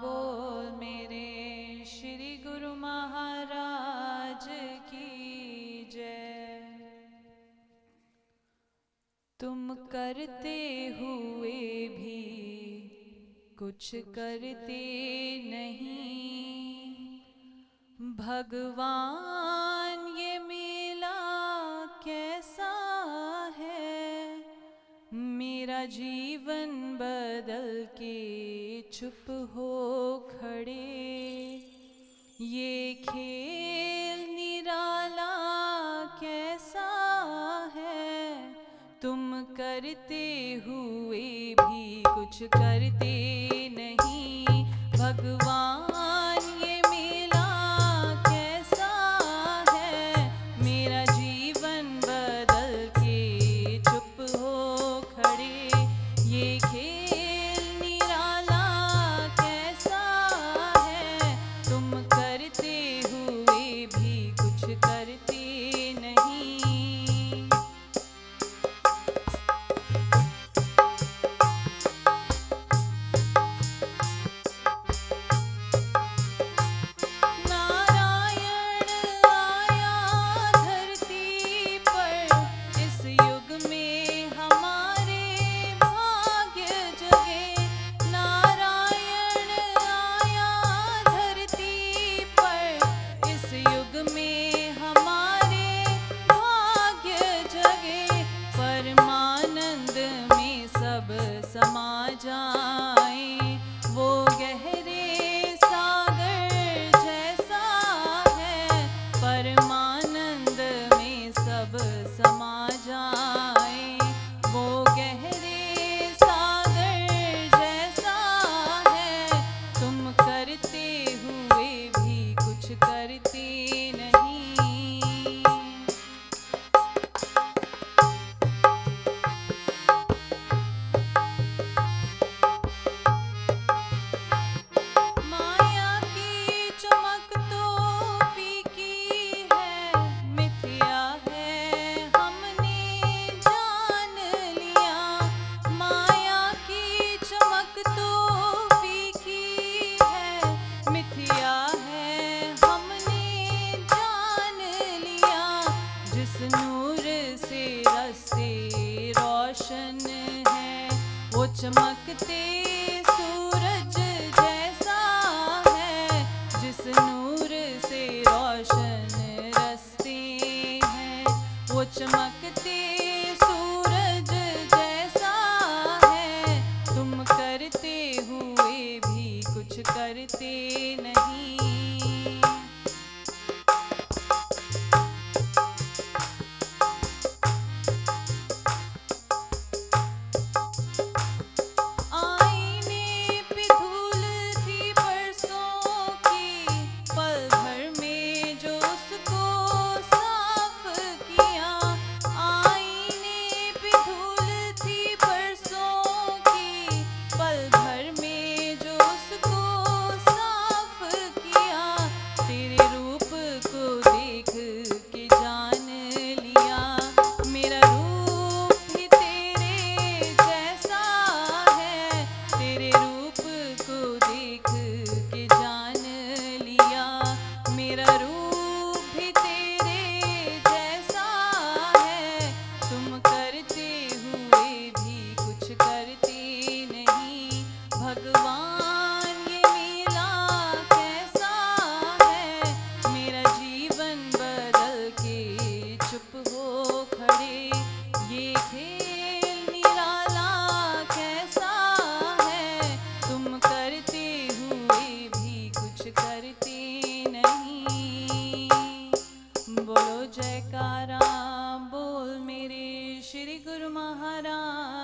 बोल मेरे श्री गुरु महाराज की जय। तुम करते हुए भी कुछ करते नहीं। भगवान, ये मेला कैसा है? मेरा जी के चुप हो खड़े। ये खेल निराला कैसा है? तुम करते हुए भी कुछ करते नहीं। भगवान चमकते जयकारा बोल मेरे श्री गुरु महाराज।